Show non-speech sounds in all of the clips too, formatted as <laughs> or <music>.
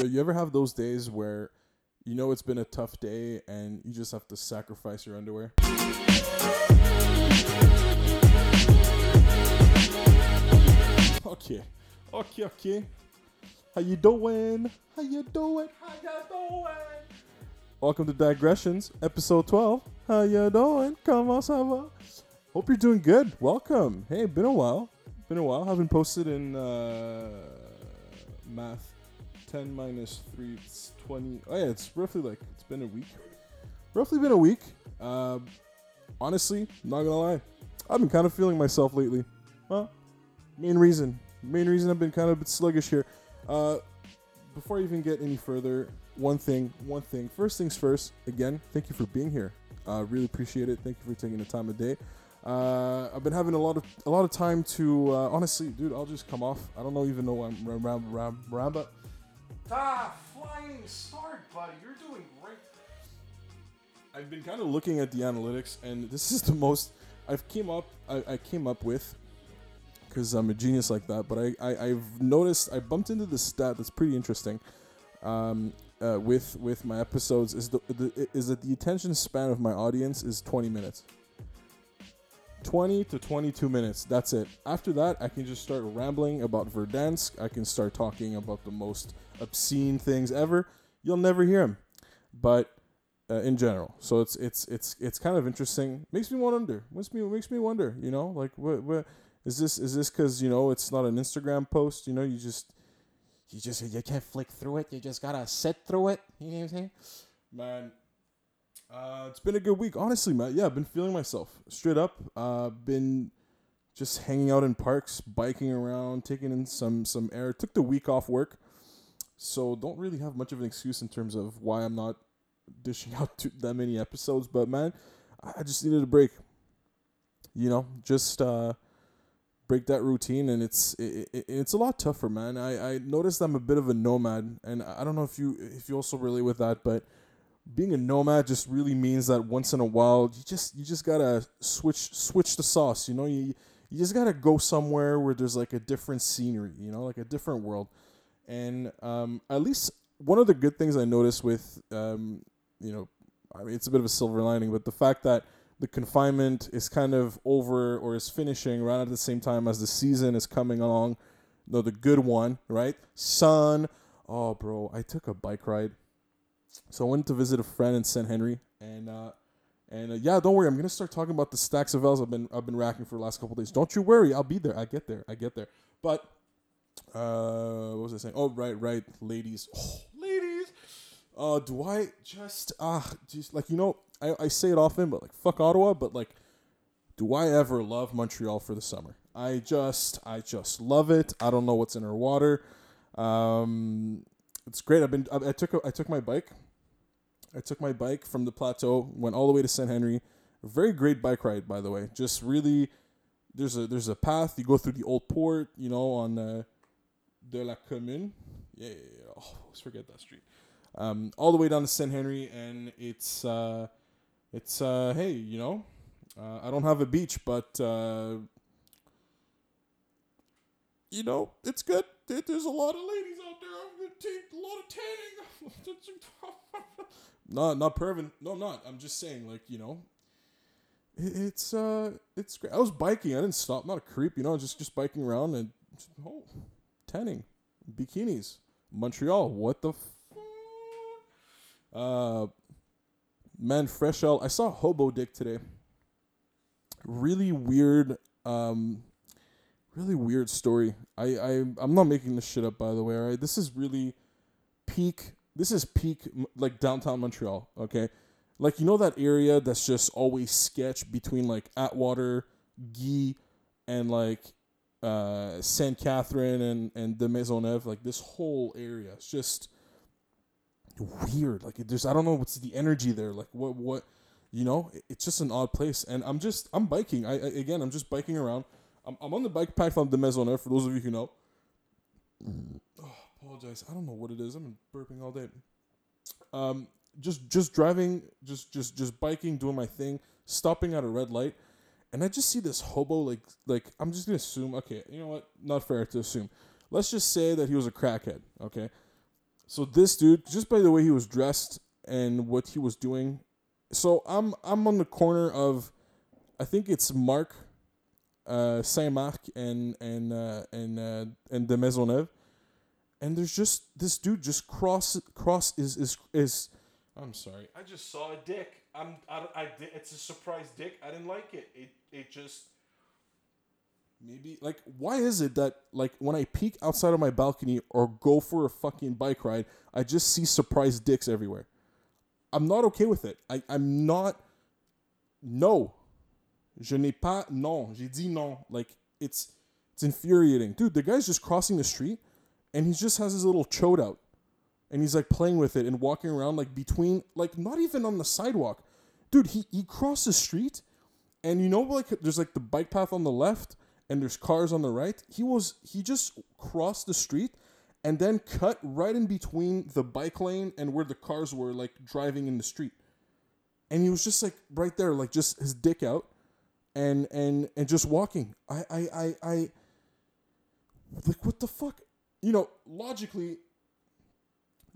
Yo, you ever have those days where you know it's been a tough day and you just have to sacrifice your underwear? Okay, okay, okay. How you doing? How you doing? How you doing? Welcome to Digressions, episode 12. How you doing? Come on, Sava. Hope you're doing good. Welcome. Hey, been a while. Been a while. Haven't posted in uh, math. 10 minus 3, it's 20. Oh, yeah, it's roughly like, it's been a week. Roughly been a week. Um, honestly, not gonna lie. I've been kind of feeling myself lately. Well, main reason. Main reason I've been kind of sluggish here. Uh, before I even get any further, one thing, one thing. First things first. Again, thank you for being here. Uh, really appreciate it. Thank you for taking the time of day. Uh, I've been having a lot of a lot of time to uh, honestly, dude. I'll just come off. I don't know even know I'm ram ram ram. But ah, flying start, buddy. You're doing great. I've been kind of looking at the analytics, and this is the most I've came up. I, I came up with because I'm a genius like that. But I, I I've noticed I bumped into this stat that's pretty interesting. Um, uh, with with my episodes is the, the is that the attention span of my audience is 20 minutes. 20 to 22 minutes. That's it. After that, I can just start rambling about Verdansk. I can start talking about the most obscene things ever. You'll never hear them, but uh, in general. So it's it's it's it's kind of interesting. Makes me wonder. Makes me makes me wonder. You know, like what what is this? Is this because you know it's not an Instagram post? You know, you just you just you can't flick through it. You just gotta sit through it. You know what I'm saying? Man, uh, it's been a good week, honestly, man. Yeah, I've been feeling myself straight up. Uh, been just hanging out in parks, biking around, taking in some some air. Took the week off work, so don't really have much of an excuse in terms of why I'm not dishing <laughs> out too, that many episodes. But man, I just needed a break. You know, just uh, break that routine, and it's it, it, it's a lot tougher, man. I I noticed I'm a bit of a nomad, and I I don't know if you if you also relate with that, but being a nomad just really means that once in a while you just you just gotta switch switch the sauce you know you you just gotta go somewhere where there's like a different scenery you know like a different world and um, at least one of the good things i noticed with um, you know i mean it's a bit of a silver lining but the fact that the confinement is kind of over or is finishing right at the same time as the season is coming along no the good one right sun oh bro i took a bike ride so I went to visit a friend in St. Henry, and uh, and uh, yeah, don't worry, I'm gonna start talking about the stacks of L's I've been I've been racking for the last couple days. Don't you worry, I'll be there. I get there. I get there. But uh, what was I saying? Oh, right, right, ladies, oh, ladies. Uh, do I just ah just like you know I I say it often, but like fuck Ottawa, but like, do I ever love Montreal for the summer? I just I just love it. I don't know what's in her water. Um, it's great. I've been I, I took a, I took my bike. I took my bike from the plateau, went all the way to St. Henry. A very great bike ride, by the way. Just really, there's a there's a path. You go through the old port, you know, on uh, de la Commune. Yeah. Oh, let's forget that street. Um, all the way down to St. Henry, and it's uh, it's uh, hey, you know, uh, I don't have a beach, but uh, you know, it's good. There- There's a lot of ladies out there. I'm gonna take a lot of tanning. <laughs> not not Pervin. No, I'm not. I'm just saying, like you know, it, it's uh, it's great. I was biking. I didn't stop. not a creep, you know. Just just biking around and oh, tanning, bikinis, Montreal. What the. F- uh, man, fresh out. I saw Hobo Dick today. Really weird. Um, really weird story. I, I I'm not making this shit up by the way. All right, this is really peak. This is peak like downtown Montreal. Okay, like you know that area that's just always sketch between like Atwater, Guy, and like uh Saint Catherine and and the Maisonneuve. Like this whole area. It's just weird. Like there's I don't know what's the energy there. Like what what you know? It's just an odd place. And I'm just I'm biking. I, I again I'm just biking around. I'm, I'm on the bike path on the Maisonneuve, for those of you who know. Oh, apologize. I don't know what it is. I've been burping all day. Um, just just driving, just just just biking, doing my thing, stopping at a red light, and I just see this hobo like like I'm just gonna assume. Okay, you know what? Not fair to assume. Let's just say that he was a crackhead. Okay, So this dude, just by the way he was dressed and what he was doing, so I'm I'm on the corner of, I think it's Marc, uh, Saint Marc and and uh, and uh, and de Maisonneuve, and there's just this dude just cross cross is is is. I'm sorry, I just saw a dick. I'm I, I it's a surprise dick. I didn't like it. It it just maybe like why is it that like when I peek outside of my balcony or go for a fucking bike ride, I just see surprise dicks everywhere. I'm not okay with it. I I'm not. No, je n'ai pas non. J'ai dit non. Like it's it's infuriating, dude. The guy's just crossing the street, and he just has his little chode out, and he's like playing with it and walking around like between like not even on the sidewalk, dude. He he crossed the street, and you know like there's like the bike path on the left and there's cars on the right. He was he just crossed the street and then cut right in between the bike lane and where the cars were like driving in the street. And he was just like right there, like just his dick out and and and just walking. I I I, I like what the fuck? You know, logically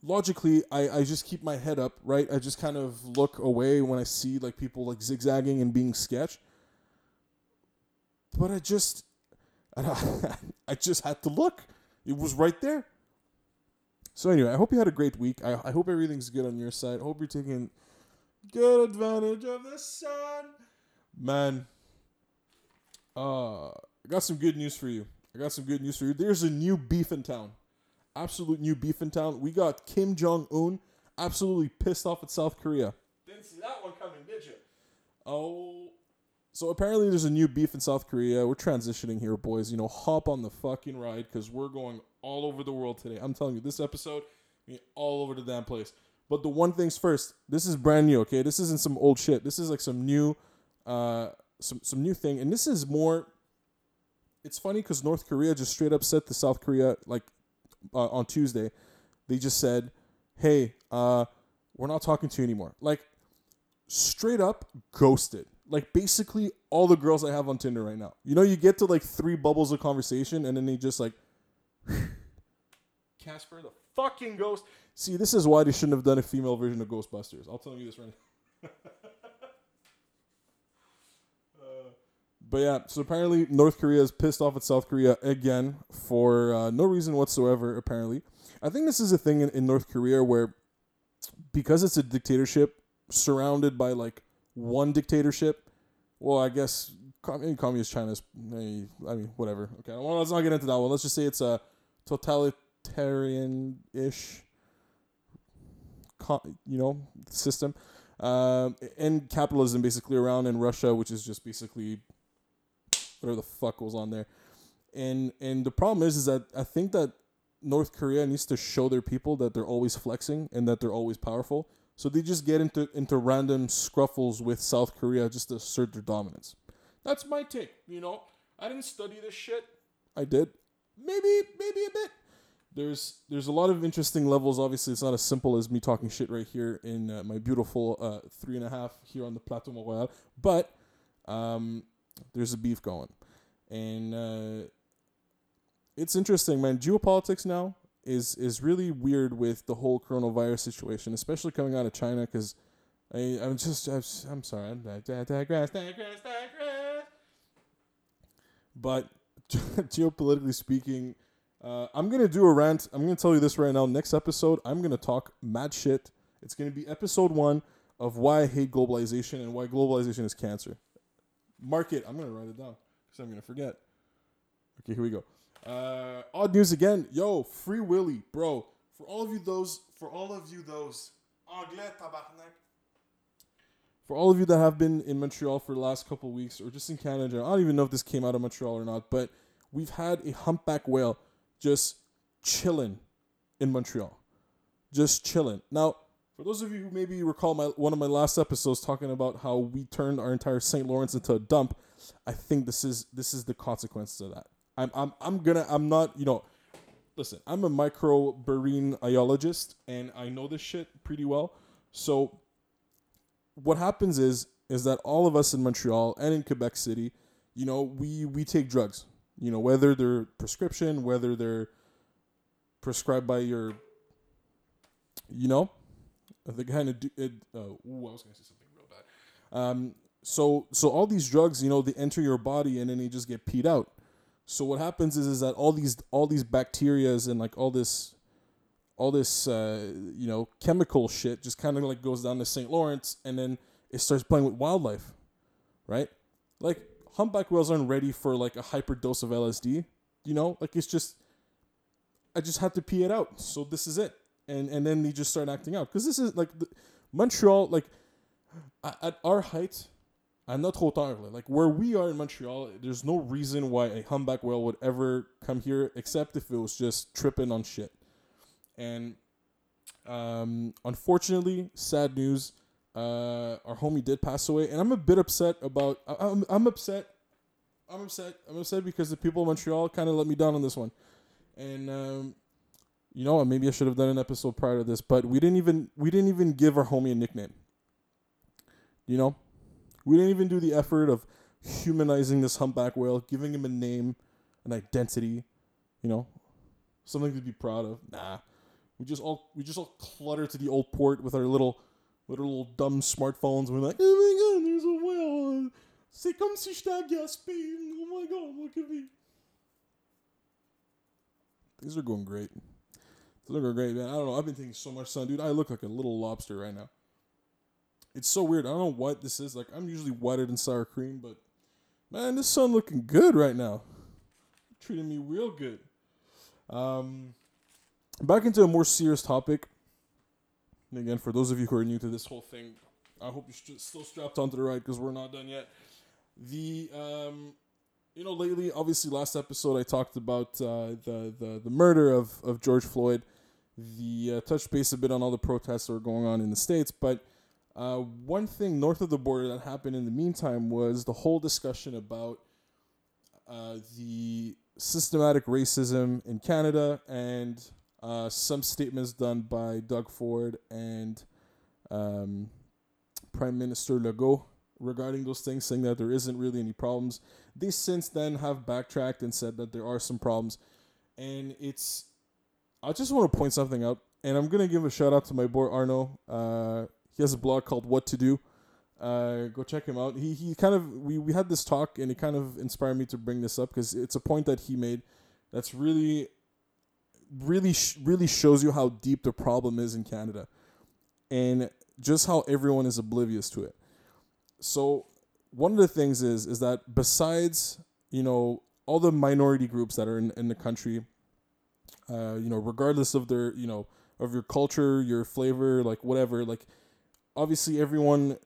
logically I, I just keep my head up, right? I just kind of look away when I see like people like zigzagging and being sketch. But I just <laughs> I just had to look. It was right there. So anyway, I hope you had a great week. I, I hope everything's good on your side. I hope you're taking good advantage of the sun. Man, uh, I got some good news for you. I got some good news for you. There's a new beef in town. Absolute new beef in town. We got Kim Jong Un absolutely pissed off at South Korea. Didn't see that one coming, did you? Oh, so apparently there's a new beef in South Korea. We're transitioning here, boys. You know, hop on the fucking ride because we're going all over the world today. I'm telling you, this episode, all over the damn place. But the one thing's first, this is brand new, okay? This isn't some old shit. This is like some new, uh, some some new thing, and this is more. It's funny because North Korea just straight up said to South Korea like uh, on Tuesday, they just said, "Hey, uh, we're not talking to you anymore." Like straight up ghosted like basically all the girls I have on Tinder right now. You know, you get to like three bubbles of conversation and then they just like <sighs> Casper the fucking ghost. See, this is why they shouldn't have done a female version of Ghostbusters. I'll tell you this right now. But yeah, so apparently North Korea is pissed off at South Korea again for uh, no reason whatsoever. Apparently, I think this is a thing in, in North Korea where because it's a dictatorship surrounded by like one dictatorship. Well, I guess communist China's. I mean, whatever. Okay, well, let's not get into that one. Let's just say it's a totalitarian-ish, you know, system, um, and capitalism basically around in Russia, which is just basically whatever the fuck was on there. And and the problem is, is that I think that North Korea needs to show their people that they're always flexing and that they're always powerful so they just get into into random scruffles with South Korea just to assert their dominance. That's my take. You know, I didn't study this shit. I did, maybe maybe a bit. There's there's a lot of interesting levels. Obviously, it's not as simple as me talking shit right here in uh, my beautiful uh, three and a half here on the Plateau Montréal. But um, there's a beef going, and uh, it's interesting, man. Geopolitics now is is really weird with the whole coronavirus situation, especially coming out of China. Because I I'm just I'm, sorry, digress, digress, digress. But <laughs> geopolitically speaking, uh, I'm gonna do a rant. I'm gonna tell you this right now. Next episode, I'm gonna talk mad shit. It's gonna be episode one of why I hate globalization and why globalization is cancer. Mark it. I'm gonna write it down because I'm gonna forget. Okay, here we go. Uh, odd news again. Yo, Free Willy, bro. For all of you those, for all of you those. For all of you that have been in Montreal for the last couple weeks, or just in Canada, I don't even know if this came out of Montreal or not, but we've had a humpback whale just chilling in Montreal, just chilling. Now, for those of you who maybe recall my one of my last episodes talking about how we turned our entire St. Lawrence into a dump, I think this is this is the consequence of that. I'm I'm I'm gonna I'm not you know listen, I'm a micromarine iologist and I know this shit pretty well. So what happens is is that all of us in Montreal and in Quebec City, you know, we we take drugs. You know, whether they're prescription, whether they're prescribed by your you know, the kind of it, uh, ooh, I was gonna say something real bad. Um, so so all these drugs, you know, they enter your body and then they just get peed out. So what happens is is that all these all these bacterias and like all this all this uh, you know chemical shit just kind of like goes down to St. Lawrence and then it starts playing with wildlife, right? Like humpback whales aren't ready for like a hyper dose of LSD, you know? Like it's just I just had to pee it out. So this is it. And and then they just start acting out cuz this is like the, Montreal like at, our height à not hauteur, like where we are in Montreal, there's no reason why a humpback whale would ever come here except if it was just tripping on shit. And um, unfortunately, sad news. Uh, our homie did pass away, and I'm a bit upset about. I'm I'm upset. I'm upset. I'm upset because the people of Montreal kind of let me down on this one, and um, you know maybe I should have done an episode prior to this, but we didn't even we didn't even give our homie a nickname. You know, we didn't even do the effort of humanizing this humpback whale, giving him a name, an identity, you know, something to be proud of. Nah. We just all we just all clutter to the old port with our little little dumb smartphones. We're like, oh my god, there's a whale. C'est comme si j'étais à. Oh my god, look at me. These are going great. These are great, man. I don't know. I've been thinking so much, sun, dude. I look like a little lobster right now. It's so weird. I don't know what this is. Like, I'm usually whiter than sour cream, but man, this sun looking good right now. Treating me real good. Um, back into a more serious topic. And again, for those of you who are new to this whole thing, I hope you're still strapped onto the ride because we're not done yet. The um, you know, lately, obviously, last episode I talked about uh, the the the murder of of George Floyd. The uh, touch base a bit on all the protests that were going on in the states, but uh, one thing north of the border that happened in the meantime was the whole discussion about uh, the systematic racism in Canada and uh, some statements done by Doug Ford and um, Prime Minister Legault regarding those things, saying that there isn't really any problems. They since then have backtracked and said that there are some problems. And it's, I just want to point something out, and I'm to give a shout out to my boy Arno. Uh, he has a blog called What to Do. Uh, go check him out. He he kind of we we had this talk and it kind of inspired me to bring this up because it's a point that he made that's really really sh- really shows you how deep the problem is in Canada and just how everyone is oblivious to it. So one of the things is is that besides you know all the minority groups that are in, in the country, uh, you know regardless of their you know of your culture, your flavor, like whatever, like obviously everyone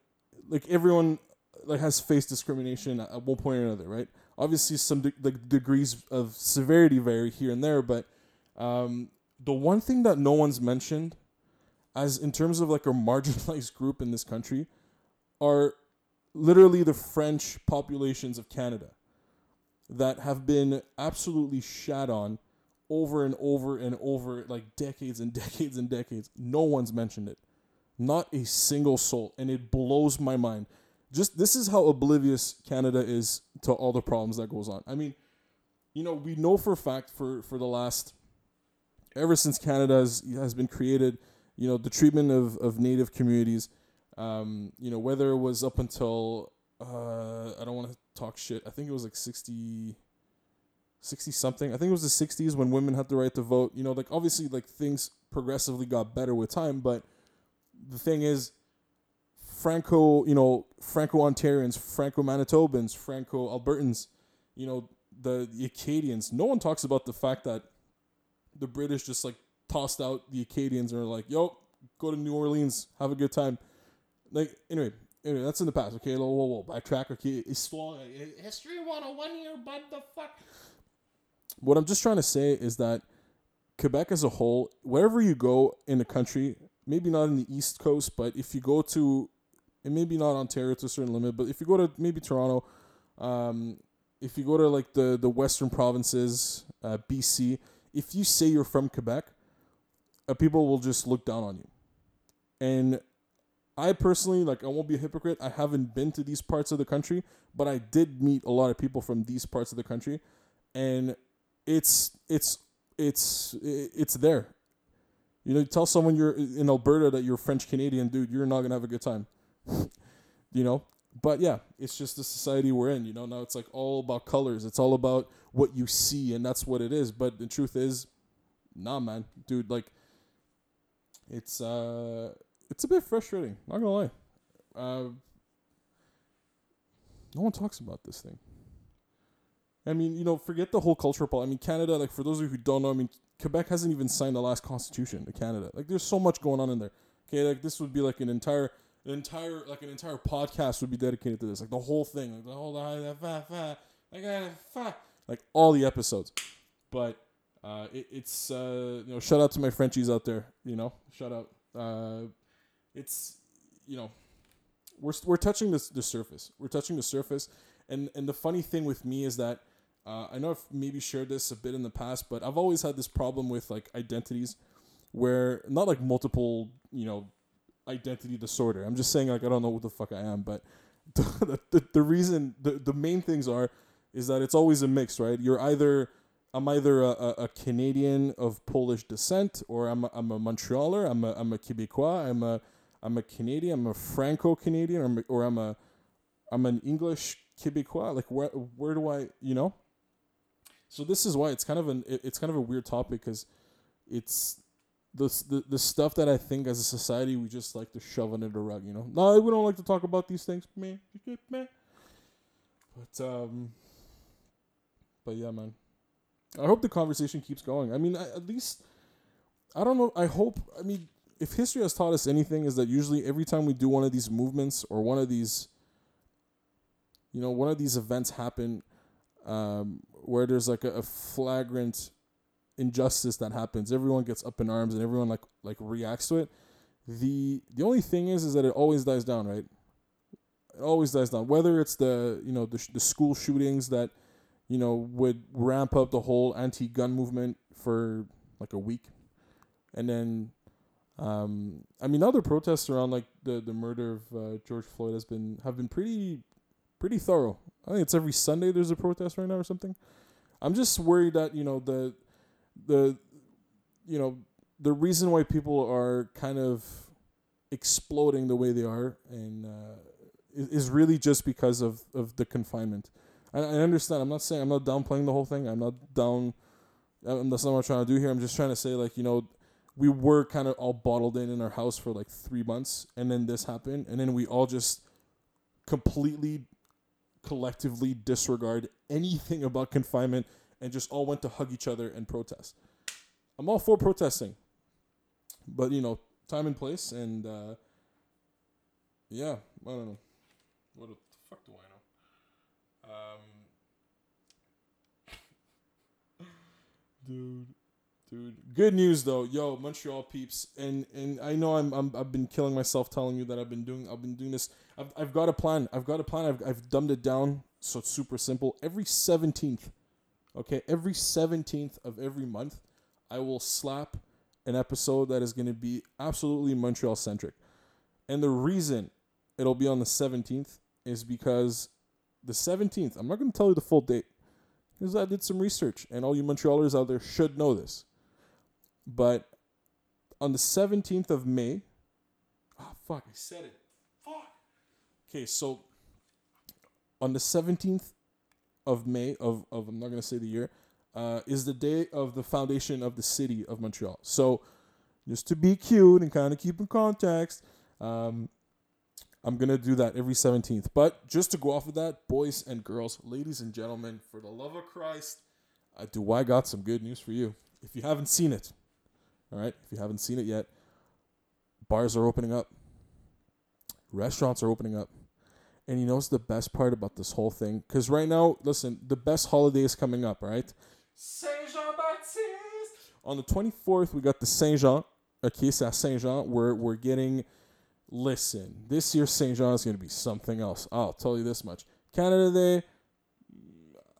like everyone like has faced discrimination at one point or another, right? Obviously, some de- like degrees of severity vary here and there, but um, the one thing that no one's mentioned, as in terms of like a <laughs> marginalized group in this country, are literally the French populations of Canada that have been absolutely shat on over and over and over like decades and decades and decades. No one's mentioned it. Not a single soul. And it blows my mind. Just this is how oblivious Canada is to all the problems that goes on. I mean, you know, we know for a fact for for the last ever since Canada has, has been created, you know, the treatment of, of native communities, um, you know, whether it was up until uh, I don't want to talk shit. I think it was like 60 60 something. I think it was the 60s when women had the right to vote. You know, like obviously like things progressively got better with time, but the thing is, Franco, you know, Franco Ontarians, Franco Manitobans, Franco Albertans, you know, the, the Acadians. No one talks about the fact that the British just like tossed out the Acadians and are like, yo, go to New Orleans, have a good time. Like, anyway, anyway, that's in the past. Okay, whoa, whoa, whoa. Backtrack. Okay, Histoire, eh, history 101 here, but the fuck. What I'm just trying to say is that Quebec as a whole, wherever you go in the country, maybe not in the East Coast, but if you go to, and maybe not Ontario to a certain limit, but if you go to maybe Toronto, um, if you go to like the the Western provinces, uh, BC, if you say you're from Quebec, uh, people will just look down on you. And I personally, like, I won't be a hypocrite. I haven't been to these parts of the country, but I did meet a lot of people from these parts of the country, and it's it's it's it's there You know, you tell someone you're in Alberta that you're French Canadian, dude, you're not gonna have a good time. <laughs> you know, but yeah, it's just the society we're in. You know, now it's like all about colors. It's all about what you see, and that's what it is. But the truth is, nah, man, dude, like, it's uh, it's a bit frustrating. Not gonna lie. Uh, no one talks about this thing. I mean, you know, forget the whole cultural part. I mean, Canada, like for those of you who don't know, I mean, Quebec hasn't even signed the last constitution to Canada. Like, there's so much going on in there. Okay, like this would be like an entire, an entire, like an entire podcast would be dedicated to this. Like the whole thing, like the whole, like, like all the episodes. But uh, it, it's uh, you know, shout out to my Frenchies out there. You know, shout out. Uh, it's you know, we're we're touching the surface. We're touching the surface, and and the funny thing with me is that uh, I know I've maybe shared this a bit in the past, but I've always had this problem with like identities, where not like multiple, you know, identity disorder. I'm just saying like I don't know what the fuck I am, but <laughs> the the, the reason the the main things are is that it's always a mix, right? You're either I'm either a, a, a Canadian of Polish descent, or I'm a, I'm a Montrealer, I'm a I'm a Quebecois, I'm a I'm a Canadian, I'm a Franco Canadian, or, or I'm a I'm an English Quebecois. Like where where do I you know? So this is why it's kind of an it's kind of a weird topic because it's the, the the stuff that I think as a society we just like to shove under the rug. You know, no, we don't like to talk about these things, man. But um, but yeah, man. I hope the conversation keeps going. I mean, I, at least I don't know. I hope. I mean, if history has taught us anything, is that usually every time we do one of these movements or one of these, you know, one of these events happen, um, where there's like a, a flagrant injustice that happens, everyone gets up in arms and everyone like like reacts to it. The the only thing is is that it always dies down, right? It always dies down. Whether it's the you know the the school shootings that you know would ramp up the whole anti-gun movement for like a week, and then um, I mean other protests around like the the murder of uh, George Floyd has been have been pretty pretty thorough. I think it's every Sunday there's a protest right now or something. I'm just worried that you know the the you know the reason why people are kind of exploding the way they are and uh, is, really just because of of the confinement. I, I understand. I'm not saying I'm not downplaying the whole thing. I'm not down. Um, that's not what I'm trying to do here. I'm just trying to say like you know we were kind of all bottled in in our house for like three months, and then this happened, and then we all just completely collectively disregard anything about confinement and just all went to hug each other and protest. I'm all for protesting, but you know, time and place, and uh, yeah, I don't know. What the fuck do I know? Um, <laughs> dude, dude. Good news though, yo, Montreal peeps, and and I know I'm, I'm I've been killing myself telling you that I've been doing I've been doing this. I've I've got a plan. I've got a plan. I've I've dumbed it down so it's super simple. Every seventeenth Okay, every 17th of every month, I will slap an episode that is going to be absolutely Montreal centric. And the reason it'll be on the 17th is because the 17th, I'm not going to tell you the full date because I did some research and all you Montrealers out there should know this. But on the 17th of May, oh fuck, I said it. Fuck. Okay, so on the 17th of May of, of I'm not gonna say the year, uh, is the day of the foundation of the city of Montreal. So just to be cute and kind of keep in context, um, I'm gonna do that every 17th. But just to go off of that, boys and girls, ladies and gentlemen, for the love of Christ, uh, do I got some good news for you? If you haven't seen it, all right, if you haven't seen it yet, bars are opening up, restaurants are opening up. And you know what's the best part about this whole thing? Because right now, listen, the best holiday is coming up, right? Saint Jean Baptiste. On the 24th, we got the Saint Jean. Okay, so Saint Jean, we're, we're getting. Listen, this year Saint Jean is going to be something else. I'll tell you this much. Canada Day,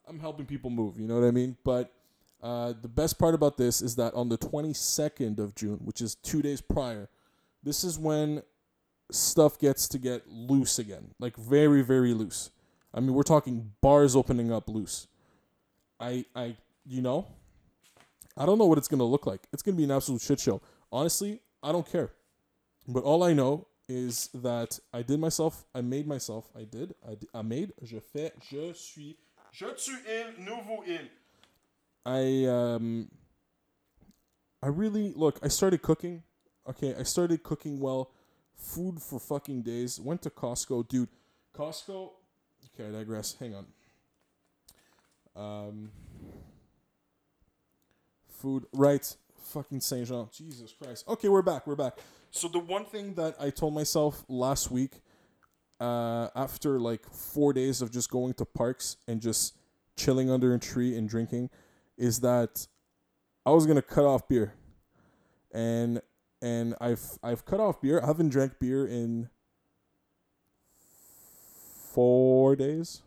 I'm helping people move, you know what I mean? But uh, the best part about this is that on the 22nd of June, which is two days prior, this is when stuff gets to get loose again, like very very loose. I mean, we're talking bars opening up loose. I I you know, I don't know what it's gonna look like. It's gonna be an absolute shit show. Honestly, I don't care. But all I know is that I did myself, I made myself, I did, I, I made, je fais, je suis, je suis il, nouveau il. I um I really look, I started cooking. Okay, I started cooking well. Food for fucking days. Went to Costco, dude. Costco. Okay, I digress. Hang on. Um food right fucking Saint Jean. Jesus Christ. Okay, we're back. We're back. So the one thing that I told myself last week uh after like 4 days of just going to parks and just chilling under a tree and drinking is that I was gonna cut off beer, and and I've I've cut off beer. I haven't drank beer in four days.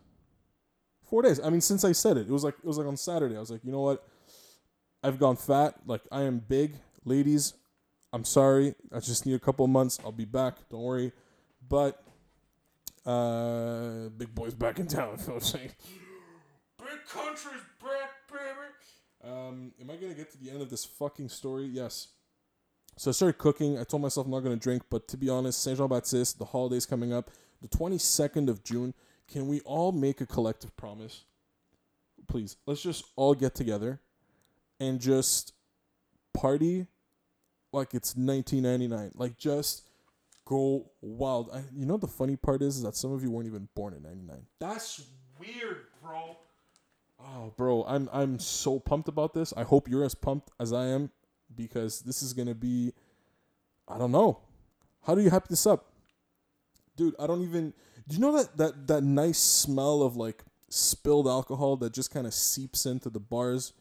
Four days. I mean, since I said it, it was like it was like on Saturday. I was like, you know what? I've gone fat. Like I am big, ladies. I'm sorry. I just need a couple months. I'll be back. Don't worry. But uh, big boy's back in town. <laughs> You know what I'm saying? Big country's. Um, am I gonna get to the end of this fucking story? Yes. So I started cooking. I told myself I'm not gonna drink, but to be honest, Saint Jean Baptiste, the holidays coming up, the 22nd of June. Can we all make a collective promise? Please, let's just all get together and just party like it's 1999. Like just go wild. I, you know the funny part is, is that some of you weren't even born in 99. That's weird, bro. Oh, bro, I'm I'm so pumped about this. I hope you're as pumped as I am because this is gonna be. I don't know. How do you hype this up, dude? I don't even. Do you know that that that nice smell of like spilled alcohol that just kind of seeps into the bars?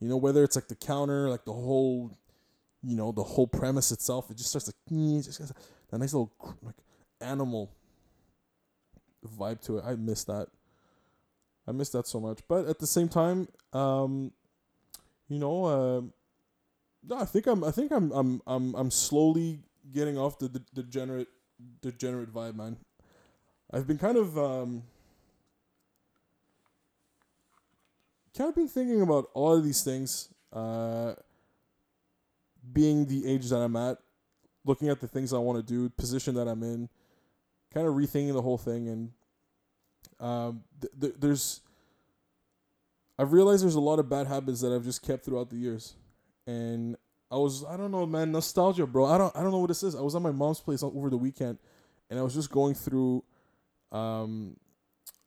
You know, whether it's like the counter, like the whole, you know, the whole premise itself. It just starts like just that nice little like animal vibe to it. I miss that. I miss that so much. But at the same time, um, you know, uh, no, I think I'm, I think I'm, I'm, I'm, I'm slowly getting off the, the degenerate, degenerate vibe, man. I've been kind of, um, kind of been thinking about all of these things, uh, being the age that I'm at, looking at the things I want to do, position that I'm in, kind of rethinking the whole thing, and um, th- th- there's I've realized there's a lot of bad habits that I've just kept throughout the years, and I was I don't know man nostalgia bro. I don't I don't know what this is. I was at my mom's place over the weekend, and I was just going through, um,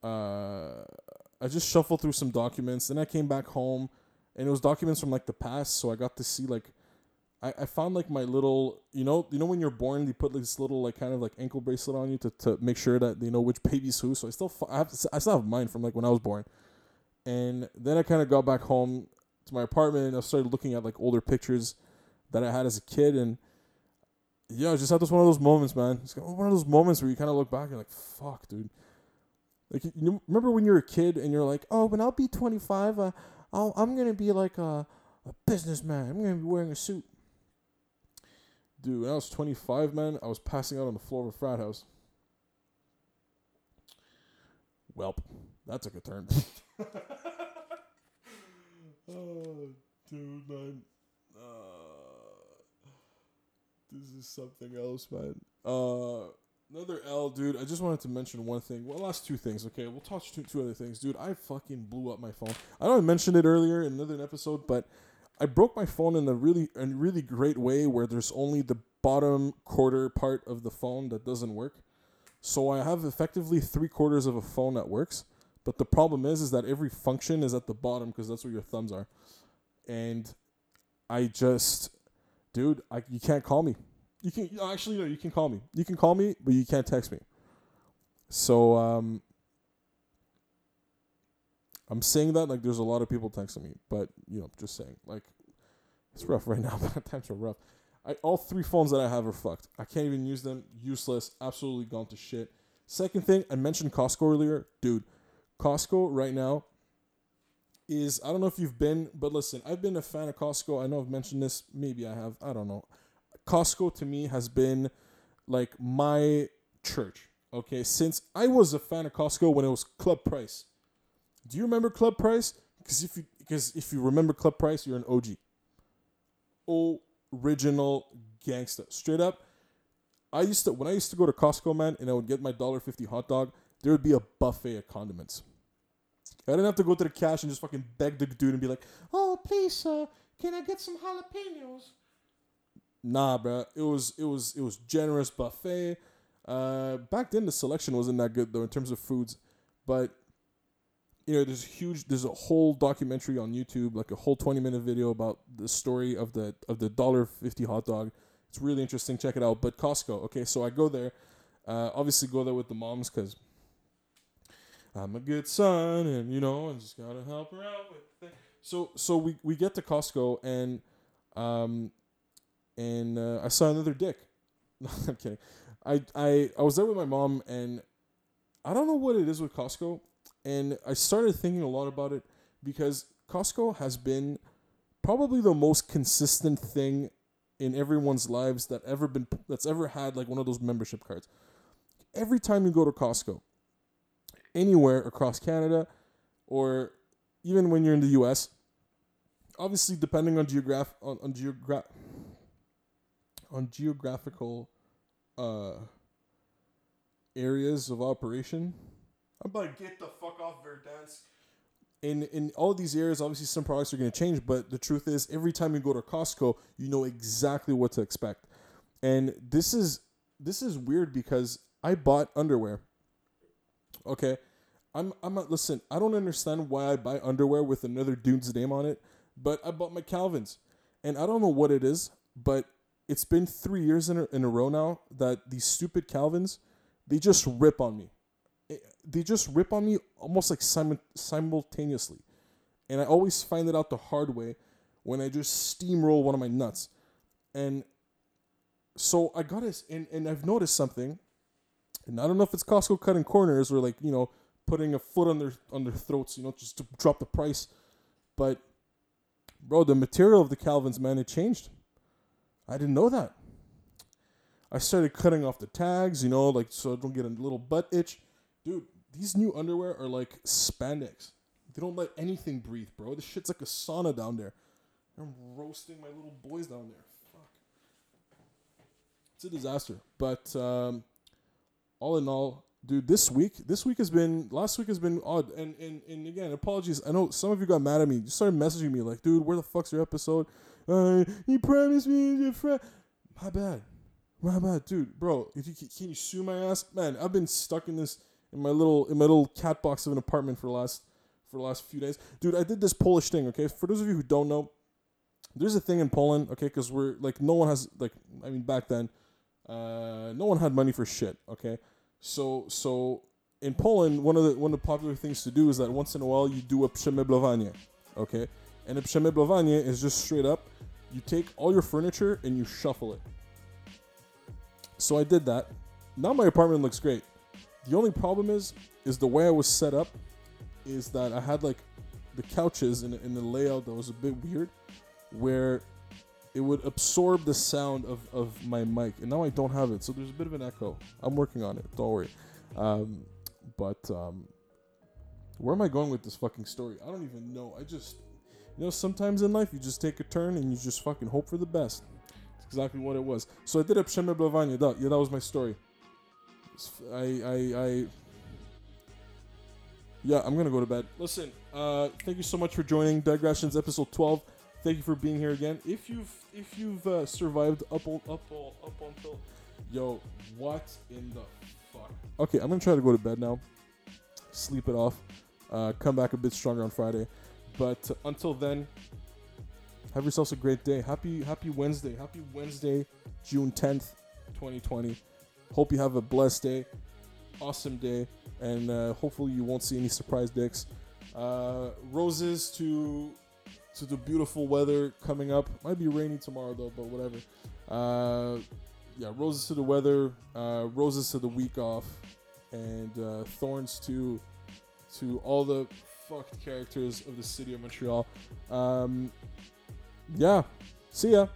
uh, I just shuffled through some documents, then I came back home, and it was documents from like the past, so I got to see like. I, I found like my little you know you know when you're born they put like this little like kind of like ankle bracelet on you to, to make sure that they know which <laughs> baby's who? So I still I have I still have mine from like when I was born. And then I kind of got back home to my apartment and I started looking at like older pictures that I had as a kid. And yeah I just had this one of those moments man. It's one of those moments where you kind of look back and like fuck dude. Like you remember when you were a kid and you're like oh when I'll be 25 uh, I'll, I'm gonna be like a, a businessman. I'm gonna be wearing a suit Dude, when I was 25, man, I was passing out on the floor of a frat house. Welp, that took a turn. <laughs> oh, dude, man. Uh, this is something else, man. Uh, another L, dude. I just wanted to mention one thing. Well, last two things. Okay, we'll touch two, two other things, dude. I fucking blew up my phone. I know I mentioned it earlier in another episode, but I broke my phone in a really, a really great way where there's only the bottom quarter part of the phone that doesn't work. So I have effectively three quarters of a phone that works. But the problem is, is that every function is at the bottom because that's where your thumbs are. And I just, dude, I you can't call me. You can actually no, you can call me. You can call me, but you can't text me. So um, I'm saying that like there's a lot of people texting me, but you know, just saying like it's rough right now. <laughs> Times are rough. I all three phones that I have are fucked. I can't even use them. Useless. Absolutely gone to shit. Second thing, I mentioned Costco earlier, dude. Costco right now is I don't know if you've been, but listen, I've been a fan of Costco. I know I've mentioned this. Maybe I have. I don't know. Costco to me has been like my church. Okay, since I was a fan of Costco when it was Club Price. Do you remember Club Price? Because if you because if you remember Club Price, you're an OG. original gangsta. Straight up, I used to when I used to go to Costco, man, and I would get my dollar fifty hot dog. There would be a buffet of condiments. I didn't have to go to the cash and just fucking beg the dude and be like, "Oh, please, sir, can I get some jalapenos?" Nah, bro. It was it was it was generous buffet. Uh, back then the selection wasn't that good though in terms of foods, but you know there's huge there's a whole documentary on YouTube like a whole 20 minute video about the story of the of the dollar 50 hot dog. It's really interesting. Check it out. But Costco, okay, so I go there. Uh, obviously go there with the moms because I'm a good son and you know I just gotta help her out with things. So so we we get to Costco and um and uh, I saw another dick. No, <laughs> I'm kidding. I, I I was there with my mom and I don't know what it is with Costco and I started thinking a lot about it because Costco has been probably the most consistent thing in everyone's lives that ever been that's ever had like one of those membership cards. Every time you go to Costco, anywhere across Canada or even when you're in the US, obviously depending on geograph on, on geograph on geographical uh, areas of operation. I'm like, get the fuck off Verdansk. In in all these areas, obviously some products are going to change, but the truth is, every time you go to Costco, you know exactly what to expect. And this is this is weird because I bought underwear. Okay, I'm I'm not listen. I don't understand why I buy underwear with another dude's name on it, but I bought my Calvins, and I don't know what it is, but it's been three years in a, in a row now that these stupid Calvins, they just rip on me. They just rip on me almost like sim- simultaneously. And I always find it out the hard way when I just steamroll one of my nuts. And so I got this, and, and I've noticed something. And I don't know if it's Costco cutting corners or like, you know, putting a foot on their on their throats, you know, just to drop the price. But bro, the material of the Calvins, man, it changed. I didn't know that. I started cutting off the tags, you know, like so I don't get a little butt itch. Dude, these new underwear are like spandex. They don't let anything breathe, bro. This shit's like a sauna down there. I'm roasting my little boys down there. Fuck. It's a disaster. But um, all in all, dude, this week, this week has been, last week has been odd. And, and, and again, apologies. I know some of you got mad at me. You started messaging me like, dude, where the fuck's your episode? Uh, he promised me your friend. My bad. My bad, dude, bro. You can you sue my ass, man? I've been stuck in this in my little in my little cat box of an apartment for the last for the last few days, dude. I did this Polish thing. Okay, for those of you who don't know, there's a thing in Poland. Okay, because we're like no one has like I mean back then, uh, no one had money for shit. Okay, so so in Poland, one of the one of the popular things to do is that once in a while you do a przemeblowanie. Okay, and a przemeblowanie is just straight up, you take all your furniture and you shuffle it. So I did that. Now my apartment looks great. The only problem is, is the way I was set up, is that I had like the couches in in the layout that was a bit weird, where it would absorb the sound of, of my mic, and now I don't have it, so there's a bit of an echo. I'm working on it. Don't worry. Um, but um, where am I going with this fucking story? I don't even know. I just, you know, sometimes in life you just take a turn and you just fucking hope for the best. Exactly what it was. So I did a przemeblowanie. That, yeah, that was my story. I, I, I, yeah, I'm gonna go to bed. Listen, uh, thank you so much for joining Digressions episode 12. Thank you for being here again. If you've if you've uh, survived up on, up on, up until, yo, what in the fuck? Okay, I'm gonna try to go to bed now. Sleep it off. Uh, come back a bit stronger on Friday. But until then, have yourselves a great day. Happy Happy Wednesday. Happy Wednesday, June 10th, 2020. Hope you have a blessed day, awesome day, and uh, hopefully you won't see any surprise dicks. Uh, roses to to the beautiful weather coming up. Might be rainy tomorrow though, but whatever. Uh, yeah, roses to the weather, uh, roses to the week off, and uh, thorns to to all the fucked characters of the city of Montreal. Um, yeah, see ya.